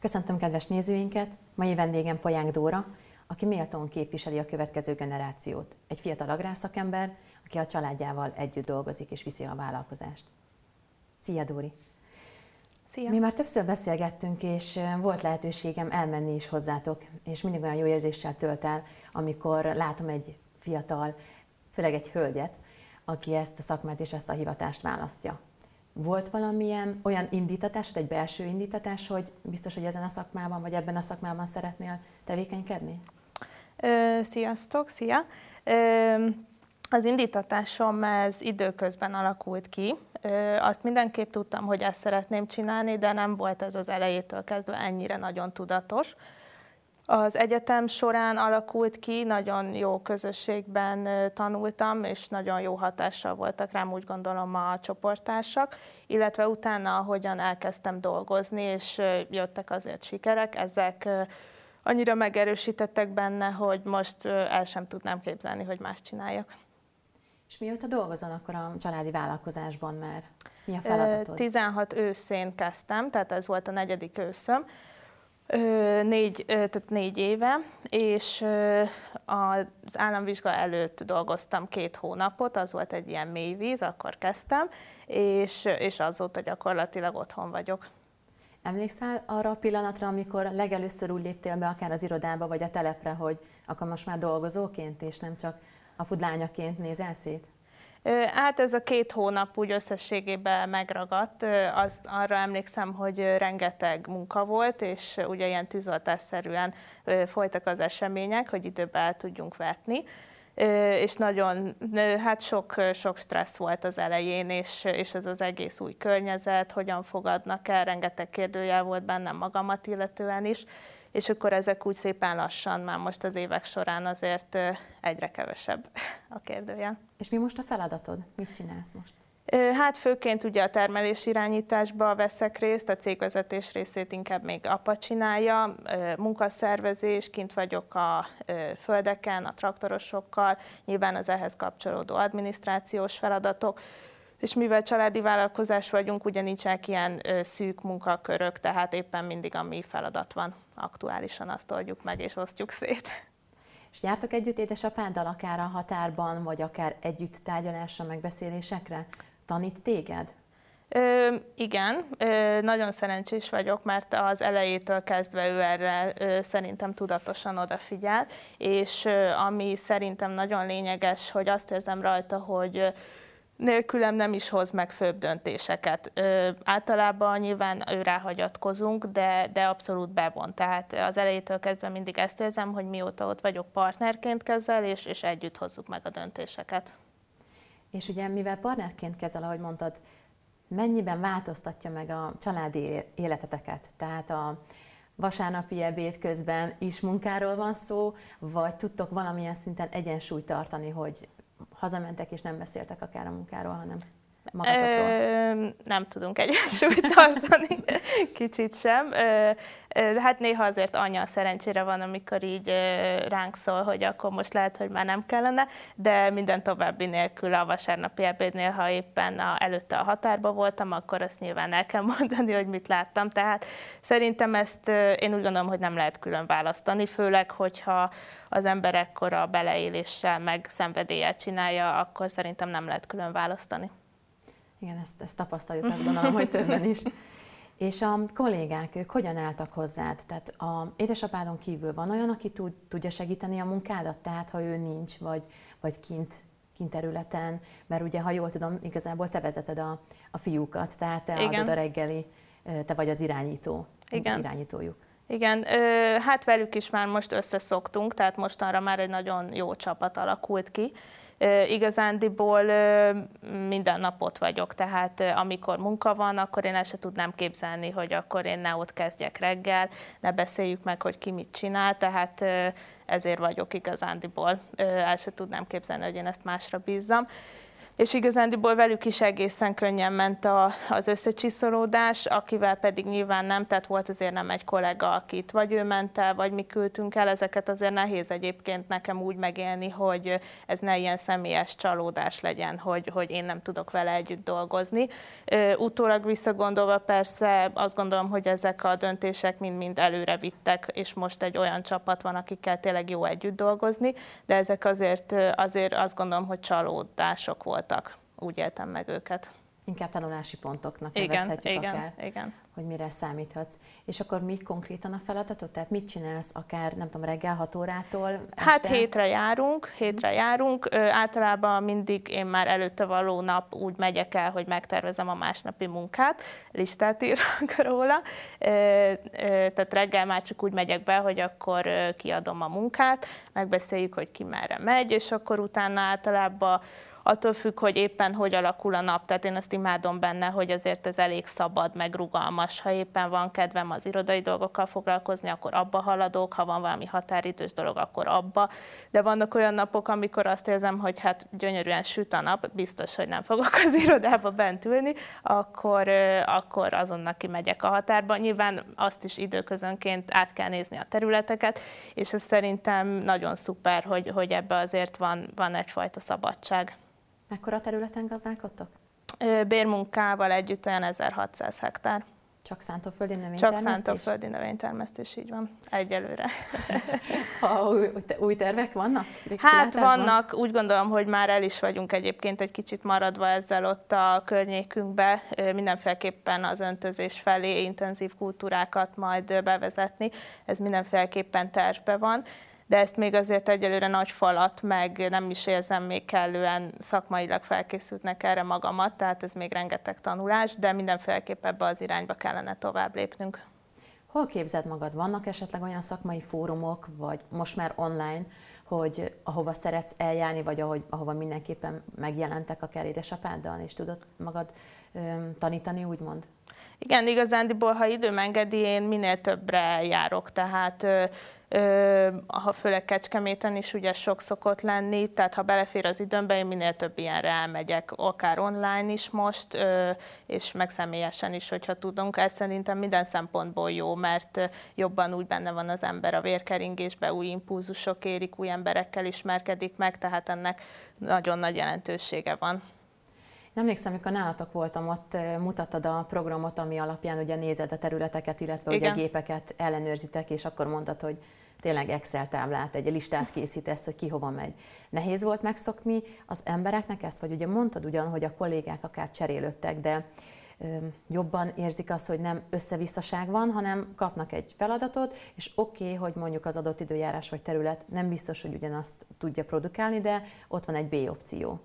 Köszöntöm kedves nézőinket! Mai vendégem Pajánk Dóra, aki méltón képviseli a következő generációt. Egy fiatal agrárszakember, aki a családjával együtt dolgozik és viszi a vállalkozást. Szia Dóri! Szia! Mi már többször beszélgettünk, és volt lehetőségem elmenni is hozzátok, és mindig olyan jó érzéssel tölt el, amikor látom egy fiatal, főleg egy hölgyet, aki ezt a szakmát és ezt a hivatást választja. Volt valamilyen olyan indítatásod, egy belső indítatás, hogy biztos, hogy ezen a szakmában, vagy ebben a szakmában szeretnél tevékenykedni? Ö, sziasztok, szia! Ö, az indítatásom ez időközben alakult ki. Ö, azt mindenképp tudtam, hogy ezt szeretném csinálni, de nem volt ez az elejétől kezdve ennyire nagyon tudatos. Az egyetem során alakult ki, nagyon jó közösségben tanultam, és nagyon jó hatással voltak rám, úgy gondolom, a csoporttársak, illetve utána, ahogyan elkezdtem dolgozni, és jöttek azért sikerek, ezek annyira megerősítettek benne, hogy most el sem tudnám képzelni, hogy más csináljak. És mióta dolgozol akkor a családi vállalkozásban már? Mi a feladatod? 16 őszén kezdtem, tehát ez volt a negyedik őszöm négy, tehát négy éve, és az államvizsga előtt dolgoztam két hónapot, az volt egy ilyen mély víz, akkor kezdtem, és, és azóta gyakorlatilag otthon vagyok. Emlékszel arra a pillanatra, amikor legelőször úgy léptél be akár az irodába vagy a telepre, hogy akkor most már dolgozóként, és nem csak a fudlányaként nézel szét? Hát ez a két hónap úgy összességében megragadt. Az, arra emlékszem, hogy rengeteg munka volt, és ugye ilyen tűzoltásszerűen folytak az események, hogy időbe el tudjunk vetni és nagyon, hát sok, sok stressz volt az elején, és, és ez az egész új környezet, hogyan fogadnak el, rengeteg kérdőjel volt bennem magamat illetően is, és akkor ezek úgy szépen lassan már most az évek során azért egyre kevesebb a kérdője. És mi most a feladatod? Mit csinálsz most? Hát főként ugye a termelés irányításba veszek részt, a cégvezetés részét inkább még apa csinálja, munkaszervezés, kint vagyok a földeken, a traktorosokkal, nyilván az ehhez kapcsolódó adminisztrációs feladatok, és mivel családi vállalkozás vagyunk, ugye nincsenek ilyen szűk munkakörök, tehát éppen mindig a mi feladat van aktuálisan, azt oldjuk meg és osztjuk szét. És jártok együtt édesapáddal akár a határban, vagy akár együtt tárgyalásra, megbeszélésekre? Tanít téged? Ö, igen, ö, nagyon szerencsés vagyok, mert az elejétől kezdve ő erre ö, szerintem tudatosan odafigyel, és ö, ami szerintem nagyon lényeges, hogy azt érzem rajta, hogy nélkülem nem is hoz meg főbb döntéseket. Ö, általában nyilván ő ráhagyatkozunk, de, de abszolút bevon. Tehát az elejétől kezdve mindig ezt érzem, hogy mióta ott vagyok partnerként kezel, és, és együtt hozzuk meg a döntéseket. És ugye mivel partnerként kezel, ahogy mondtad, mennyiben változtatja meg a családi életeteket? Tehát a vasárnapi ebéd közben is munkáról van szó, vagy tudtok valamilyen szinten egyensúlyt tartani, hogy hazamentek és nem beszéltek akár a munkáról, hanem Ö, nem tudunk egyensúlyt tartani, kicsit sem. Ö, hát néha azért anya szerencsére van, amikor így ránk szól, hogy akkor most lehet, hogy már nem kellene, de minden további nélkül a vasárnapi ebédnél, ha éppen a, előtte a határba voltam, akkor azt nyilván el kell mondani, hogy mit láttam. Tehát szerintem ezt én úgy gondolom, hogy nem lehet külön választani, főleg, hogyha az ember ekkora beleéléssel, meg szenvedéllyel csinálja, akkor szerintem nem lehet külön választani. Igen, ezt, ezt tapasztaljuk, azt gondolom, hogy többen is. És a kollégák, ők hogyan álltak hozzád? Tehát a édesapádon kívül van olyan, aki tud, tudja segíteni a munkádat, tehát ha ő nincs, vagy, vagy kint, kint területen, mert ugye, ha jól tudom, igazából te vezeted a, a fiúkat, tehát te Igen. adod a reggeli, te vagy az irányító, Igen. irányítójuk. Igen, hát velük is már most összeszoktunk, tehát mostanra már egy nagyon jó csapat alakult ki, igazándiból minden nap ott vagyok, tehát amikor munka van, akkor én el se tudnám képzelni, hogy akkor én ne ott kezdjek reggel, ne beszéljük meg, hogy ki mit csinál, tehát ezért vagyok igazándiból, el se tudnám képzelni, hogy én ezt másra bízzam. És igazándiból velük is egészen könnyen ment a, az összecsiszolódás, akivel pedig nyilván nem, tehát volt azért nem egy kollega, akit vagy ő ment el, vagy mi küldtünk el, ezeket azért nehéz egyébként nekem úgy megélni, hogy ez ne ilyen személyes csalódás legyen, hogy, hogy én nem tudok vele együtt dolgozni. Utólag visszagondolva persze azt gondolom, hogy ezek a döntések mind-mind előre vittek, és most egy olyan csapat van, akikkel tényleg jó együtt dolgozni, de ezek azért, azért azt gondolom, hogy csalódások voltak. Úgy éltem meg őket. Inkább tanulási pontoknak igen, nevezhetjük igen, akár, igen. hogy mire számíthatsz. És akkor mi konkrétan a feladatot? Tehát mit csinálsz akár, nem tudom, reggel 6 órától? Este? Hát hétre járunk, hétre járunk. Ö, általában mindig én már előtte való nap úgy megyek el, hogy megtervezem a másnapi munkát, listát írok róla. Ö, ö, tehát reggel már csak úgy megyek be, hogy akkor kiadom a munkát, megbeszéljük, hogy ki merre megy, és akkor utána általában attól függ, hogy éppen hogy alakul a nap, tehát én azt imádom benne, hogy azért ez elég szabad, meg rugalmas. Ha éppen van kedvem az irodai dolgokkal foglalkozni, akkor abba haladok, ha van valami határidős dolog, akkor abba. De vannak olyan napok, amikor azt érzem, hogy hát gyönyörűen süt a nap, biztos, hogy nem fogok az irodába bent ülni, akkor, akkor azonnal kimegyek a határba. Nyilván azt is időközönként át kell nézni a területeket, és ez szerintem nagyon szuper, hogy, hogy ebbe azért van, van egyfajta szabadság. Mekkora területen gazdálkodtok? Bérmunkával együtt olyan 1600 hektár. Csak szántóföldi növénytermesztés? Csak szántóföldi növénytermesztés, így van, egyelőre. ha új, új tervek vannak? Hát vannak, úgy gondolom, hogy már el is vagyunk egyébként egy kicsit maradva ezzel ott a környékünkbe, mindenféleképpen az öntözés felé intenzív kultúrákat majd bevezetni, ez mindenféleképpen tervbe van de ezt még azért egyelőre nagy falat, meg nem is érzem még kellően szakmailag felkészültnek erre magamat, tehát ez még rengeteg tanulás, de mindenféleképp ebbe az irányba kellene tovább lépnünk. Hol képzeld magad? Vannak esetleg olyan szakmai fórumok, vagy most már online, hogy ahova szeretsz eljárni, vagy ahogy, ahova mindenképpen megjelentek akár édesapáddal, és tudod magad öm, tanítani, úgymond? Igen, igazándiból, ha időm engedi, én minél többre járok, tehát ha főleg Kecskeméten is ugye sok szokott lenni, tehát ha belefér az időmbe, én minél több ilyenre elmegyek, akár online is most, és meg személyesen is, hogyha tudunk. Ez szerintem minden szempontból jó, mert jobban úgy benne van az ember a vérkeringésbe, új impulzusok érik, új emberekkel ismerkedik meg, tehát ennek nagyon nagy jelentősége van. Nem emlékszem, amikor nálatok voltam, ott mutattad a programot, ami alapján ugye nézed a területeket, illetve Igen. ugye a gépeket ellenőrzitek, és akkor mondtad, hogy tényleg Excel táblát, egy listát készítesz, hogy ki hova megy. Nehéz volt megszokni az embereknek ezt, vagy ugye mondtad ugyan, hogy a kollégák akár cserélődtek, de jobban érzik azt, hogy nem összevisszaság van, hanem kapnak egy feladatot, és oké, okay, hogy mondjuk az adott időjárás vagy terület nem biztos, hogy ugyanazt tudja produkálni, de ott van egy B opció.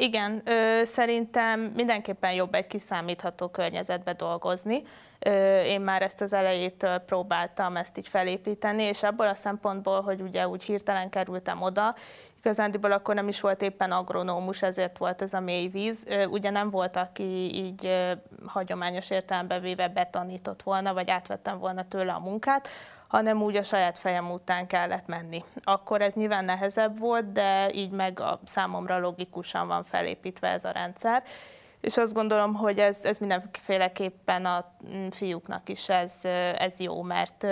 Igen, ö, szerintem mindenképpen jobb egy kiszámítható környezetbe dolgozni. Ö, én már ezt az elejétől próbáltam ezt így felépíteni, és abból a szempontból, hogy ugye úgy hirtelen kerültem oda, igazándiból akkor nem is volt éppen agronómus, ezért volt ez a mély víz. Ugye nem volt, aki így hagyományos értelembe véve betanított volna, vagy átvettem volna tőle a munkát, hanem úgy a saját fejem után kellett menni. Akkor ez nyilván nehezebb volt, de így meg a számomra logikusan van felépítve ez a rendszer. És azt gondolom, hogy ez, ez mindenféleképpen a fiúknak is ez, ez jó, mert,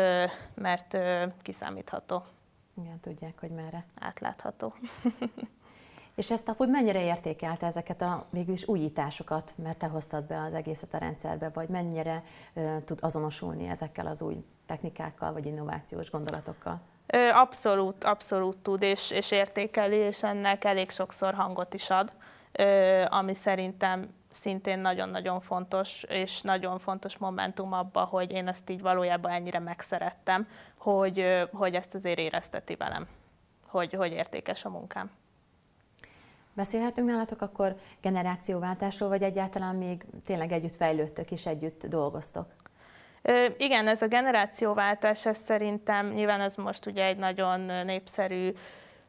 mert kiszámítható. Igen, tudják, hogy merre. Átlátható. És ezt apud mennyire értékelte ezeket a végülis újításokat, mert te hoztad be az egészet a rendszerbe, vagy mennyire uh, tud azonosulni ezekkel az új technikákkal, vagy innovációs gondolatokkal? Abszolút, abszolút tud, és, és értékeli, és ennek elég sokszor hangot is ad, ami szerintem szintén nagyon-nagyon fontos, és nagyon fontos momentum abba, hogy én ezt így valójában ennyire megszerettem, hogy, hogy ezt azért érezteti velem, hogy, hogy értékes a munkám. Beszélhetünk nálatok akkor generációváltásról, vagy egyáltalán még tényleg együtt fejlődtök és együtt dolgoztok? Igen, ez a generációváltás, ez szerintem nyilván ez most ugye egy nagyon népszerű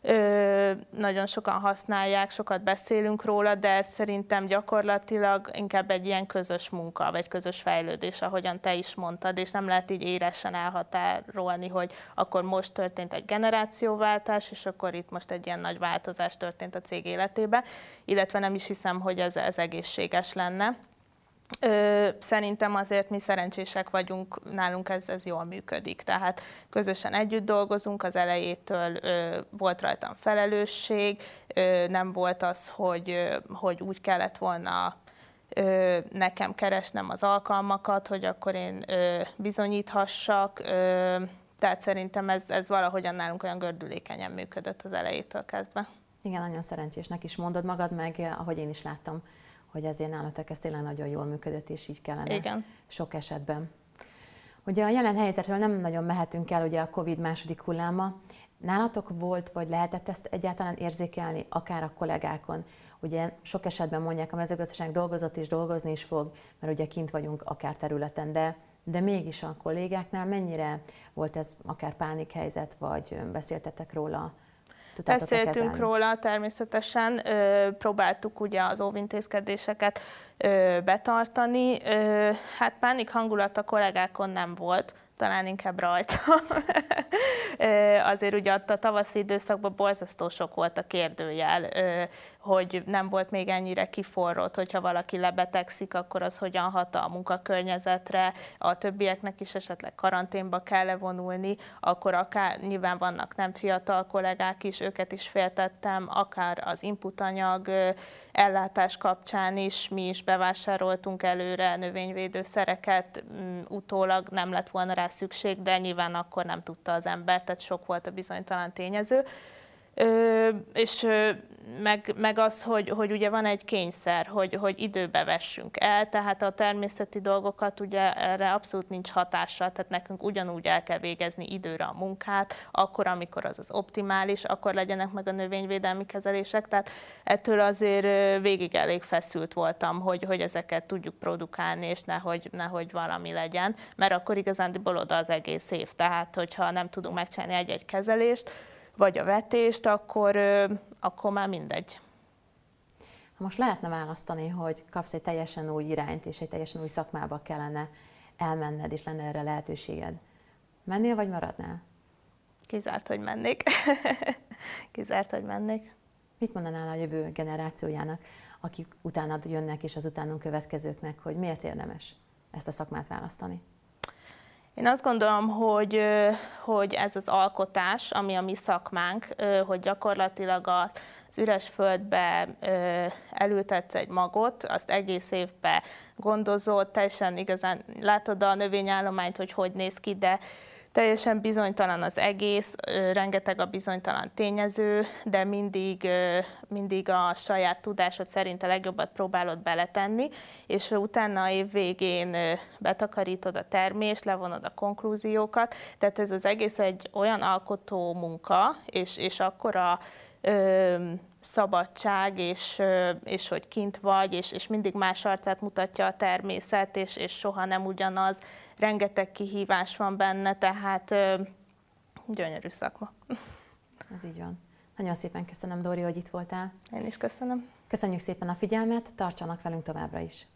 Ö, nagyon sokan használják, sokat beszélünk róla, de szerintem gyakorlatilag inkább egy ilyen közös munka, vagy közös fejlődés, ahogyan te is mondtad, és nem lehet így éresen elhatárolni, hogy akkor most történt egy generációváltás, és akkor itt most egy ilyen nagy változás történt a cég életébe, illetve nem is hiszem, hogy ez, ez egészséges lenne. Ö, szerintem azért mi szerencsések vagyunk, nálunk ez, ez jól működik. Tehát közösen együtt dolgozunk, az elejétől ö, volt rajtam felelősség, ö, nem volt az, hogy, ö, hogy úgy kellett volna ö, nekem keresnem az alkalmakat, hogy akkor én ö, bizonyíthassak. Ö, tehát szerintem ez, ez valahogyan nálunk olyan gördülékenyen működött az elejétől kezdve. Igen, nagyon szerencsésnek is mondod magad, meg ahogy én is láttam hogy ezért nálatok ez tényleg nagyon jól működött, és így kellene Igen. sok esetben. Ugye a jelen helyzetről nem nagyon mehetünk el, ugye a Covid második hulláma. Nálatok volt, vagy lehetett ezt egyáltalán érzékelni, akár a kollégákon? Ugye sok esetben mondják, a mezőgazdaság dolgozott és dolgozni is fog, mert ugye kint vagyunk akár területen, de, de mégis a kollégáknál mennyire volt ez akár pánikhelyzet, vagy beszéltetek róla Beszéltünk róla természetesen, próbáltuk ugye az óvintézkedéseket betartani. Hát pánik hangulat a kollégákon nem volt, talán inkább rajta. Azért ugye a tavaszi időszakban borzasztó sok volt a kérdőjel, hogy nem volt még ennyire kiforrott, hogyha valaki lebetegszik, akkor az hogyan hat a munkakörnyezetre, a többieknek is esetleg karanténba kell levonulni, akkor akár nyilván vannak nem fiatal kollégák is, őket is féltettem, akár az inputanyag ellátás kapcsán is mi is bevásároltunk előre növényvédőszereket, mm, utólag nem lett volna rá szükség, de nyilván akkor nem tudta az ember, tehát sok volt a bizonytalan tényező. Ö, és meg, meg az, hogy, hogy ugye van egy kényszer, hogy, hogy időbe vessünk el, tehát a természeti dolgokat ugye erre abszolút nincs hatással, tehát nekünk ugyanúgy el kell végezni időre a munkát, akkor, amikor az az optimális, akkor legyenek meg a növényvédelmi kezelések, tehát ettől azért végig elég feszült voltam, hogy, hogy ezeket tudjuk produkálni, és nehogy, nehogy valami legyen, mert akkor igazán oda az egész év, tehát hogyha nem tudunk megcsinálni egy-egy kezelést, vagy a vetést, akkor, akkor már mindegy. Most lehetne választani, hogy kapsz egy teljesen új irányt, és egy teljesen új szakmába kellene elmenned, és lenne erre lehetőséged, mennél vagy maradnál? Kizárt, hogy mennék. Kizárt, hogy mennék. Mit mondanál a jövő generációjának, akik utánad jönnek, és az utánunk következőknek, hogy miért érdemes ezt a szakmát választani? Én azt gondolom, hogy, hogy ez az alkotás, ami a mi szakmánk, hogy gyakorlatilag az üres földbe elültetsz egy magot, azt egész évben gondozod, teljesen igazán látod a növényállományt, hogy hogy néz ki, de Teljesen bizonytalan az egész, rengeteg a bizonytalan tényező, de mindig, mindig a saját tudásod szerint a legjobbat próbálod beletenni, és utána a év végén betakarítod a termést, levonod a konklúziókat, tehát ez az egész egy olyan alkotó munka, és, és akkora ö, szabadság, és, és hogy kint vagy, és, és mindig más arcát mutatja a természet, és, és soha nem ugyanaz, rengeteg kihívás van benne, tehát gyönyörű szakma. Ez így van. Nagyon szépen köszönöm, Dóri, hogy itt voltál. Én is köszönöm. Köszönjük szépen a figyelmet, tartsanak velünk továbbra is.